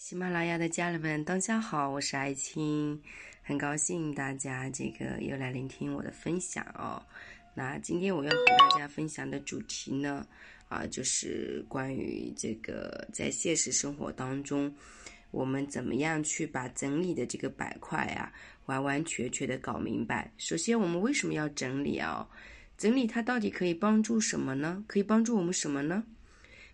喜马拉雅的家人们，大家好，我是爱青，很高兴大家这个又来聆听我的分享哦。那今天我要和大家分享的主题呢，啊，就是关于这个在现实生活当中，我们怎么样去把整理的这个板块啊，完完全全的搞明白。首先，我们为什么要整理啊？整理它到底可以帮助什么呢？可以帮助我们什么呢？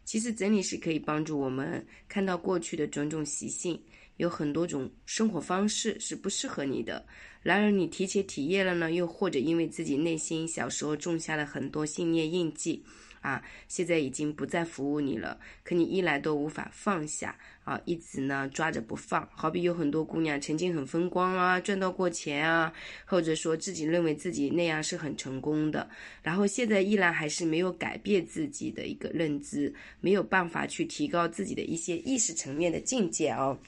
其实整理是可以帮助我们看到过去的种种习性，有很多种生活方式是不适合你的。然而你提前体验了呢，又或者因为自己内心小时候种下了很多信念印记。啊，现在已经不再服务你了，可你一来都无法放下啊，一直呢抓着不放。好比有很多姑娘曾经很风光啊，赚到过钱啊，或者说自己认为自己那样是很成功的，然后现在依然还是没有改变自己的一个认知，没有办法去提高自己的一些意识层面的境界哦。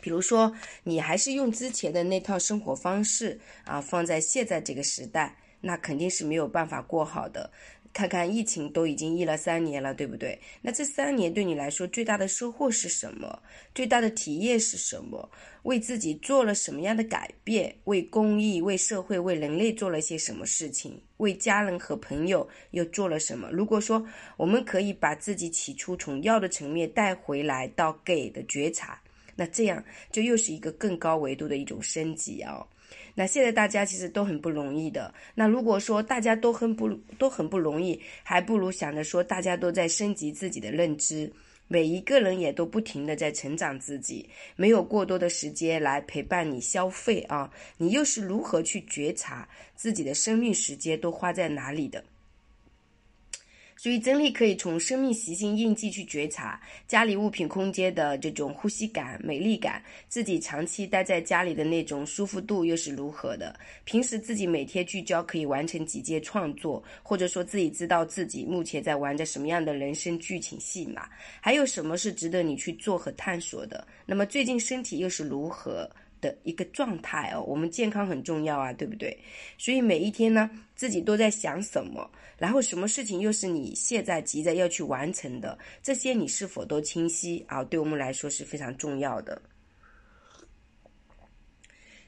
比如说，你还是用之前的那套生活方式啊，放在现在这个时代，那肯定是没有办法过好的。看看疫情都已经疫了三年了，对不对？那这三年对你来说最大的收获是什么？最大的体验是什么？为自己做了什么样的改变？为公益、为社会、为人类做了些什么事情？为家人和朋友又做了什么？如果说我们可以把自己起初从要的层面带回来到给的觉察，那这样就又是一个更高维度的一种升级啊。那现在大家其实都很不容易的。那如果说大家都很不都很不容易，还不如想着说大家都在升级自己的认知，每一个人也都不停的在成长自己，没有过多的时间来陪伴你消费啊，你又是如何去觉察自己的生命时间都花在哪里的？所以，整理可以从生命习性印记去觉察家里物品空间的这种呼吸感、美丽感，自己长期待在家里的那种舒服度又是如何的？平时自己每天聚焦可以完成几件创作，或者说自己知道自己目前在玩着什么样的人生剧情戏码，还有什么是值得你去做和探索的？那么最近身体又是如何？的一个状态哦，我们健康很重要啊，对不对？所以每一天呢，自己都在想什么，然后什么事情又是你现在急着要去完成的，这些你是否都清晰啊？对我们来说是非常重要的。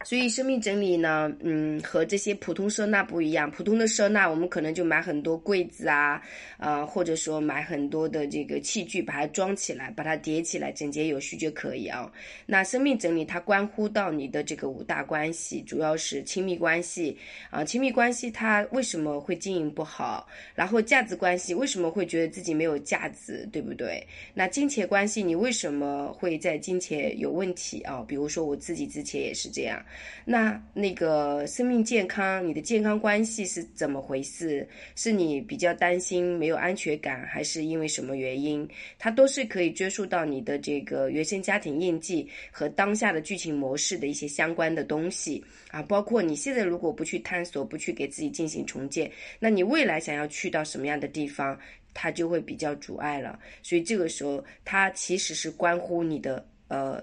所以生命整理呢，嗯，和这些普通收纳不一样。普通的收纳，我们可能就买很多柜子啊，呃，或者说买很多的这个器具，把它装起来，把它叠起来，整洁有序就可以啊。那生命整理它关乎到你的这个五大关系，主要是亲密关系啊，亲密关系它为什么会经营不好？然后价值关系为什么会觉得自己没有价值，对不对？那金钱关系你为什么会在金钱有问题啊？比如说我自己之前也是这样。那那个生命健康，你的健康关系是怎么回事？是你比较担心没有安全感，还是因为什么原因？它都是可以追溯到你的这个原生家庭印记和当下的剧情模式的一些相关的东西啊。包括你现在如果不去探索，不去给自己进行重建，那你未来想要去到什么样的地方，它就会比较阻碍了。所以这个时候，它其实是关乎你的呃。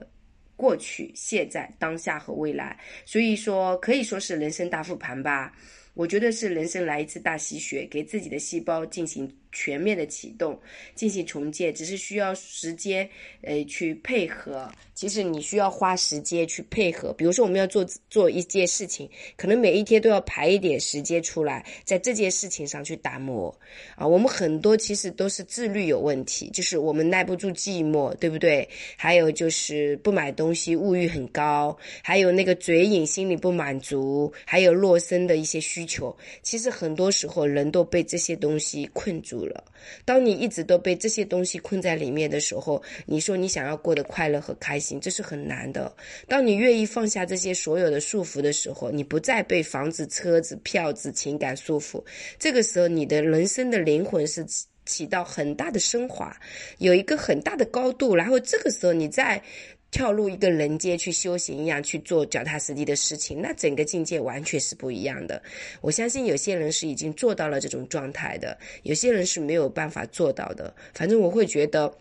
过去、现在、当下和未来，所以说可以说是人生大复盘吧。我觉得是人生来一次大洗血，给自己的细胞进行。全面的启动，进行重建，只是需要时间，呃，去配合。其实你需要花时间去配合。比如说，我们要做做一件事情，可能每一天都要排一点时间出来，在这件事情上去打磨。啊，我们很多其实都是自律有问题，就是我们耐不住寂寞，对不对？还有就是不买东西，物欲很高，还有那个嘴瘾，心里不满足，还有落身的一些需求。其实很多时候，人都被这些东西困住。了，当你一直都被这些东西困在里面的时候，你说你想要过得快乐和开心，这是很难的。当你愿意放下这些所有的束缚的时候，你不再被房子、车子、票子、情感束缚，这个时候你的人生的灵魂是起到很大的升华，有一个很大的高度，然后这个时候你在。跳入一个人间去修行一样去做脚踏实地的事情，那整个境界完全是不一样的。我相信有些人是已经做到了这种状态的，有些人是没有办法做到的。反正我会觉得，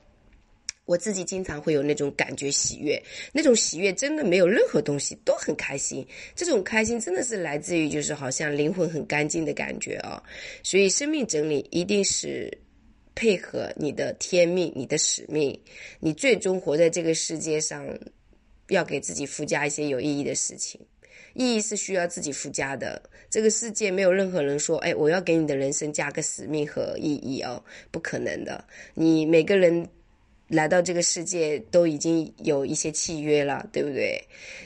我自己经常会有那种感觉喜悦，那种喜悦真的没有任何东西都很开心。这种开心真的是来自于就是好像灵魂很干净的感觉啊。所以生命整理一定是。配合你的天命、你的使命，你最终活在这个世界上，要给自己附加一些有意义的事情。意义是需要自己附加的。这个世界没有任何人说：“哎，我要给你的人生加个使命和意义哦，不可能的。你每个人。来到这个世界都已经有一些契约了，对不对？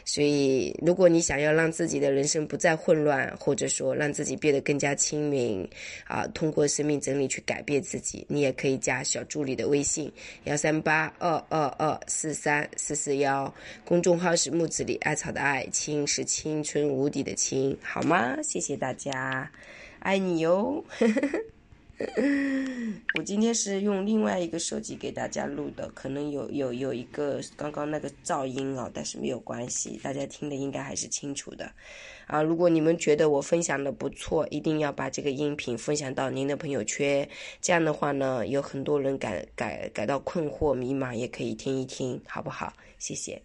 所以，如果你想要让自己的人生不再混乱，或者说让自己变得更加清明，啊，通过生命整理去改变自己，你也可以加小助理的微信幺三八二二二四三四四幺，公众号是木子李艾草的爱，青是青春无敌的青，好吗？谢谢大家，爱你哟。呵呵呵今天是用另外一个手机给大家录的，可能有有有一个刚刚那个噪音哦，但是没有关系，大家听的应该还是清楚的。啊，如果你们觉得我分享的不错，一定要把这个音频分享到您的朋友圈，这样的话呢，有很多人感感感到困惑迷茫，也可以听一听，好不好？谢谢。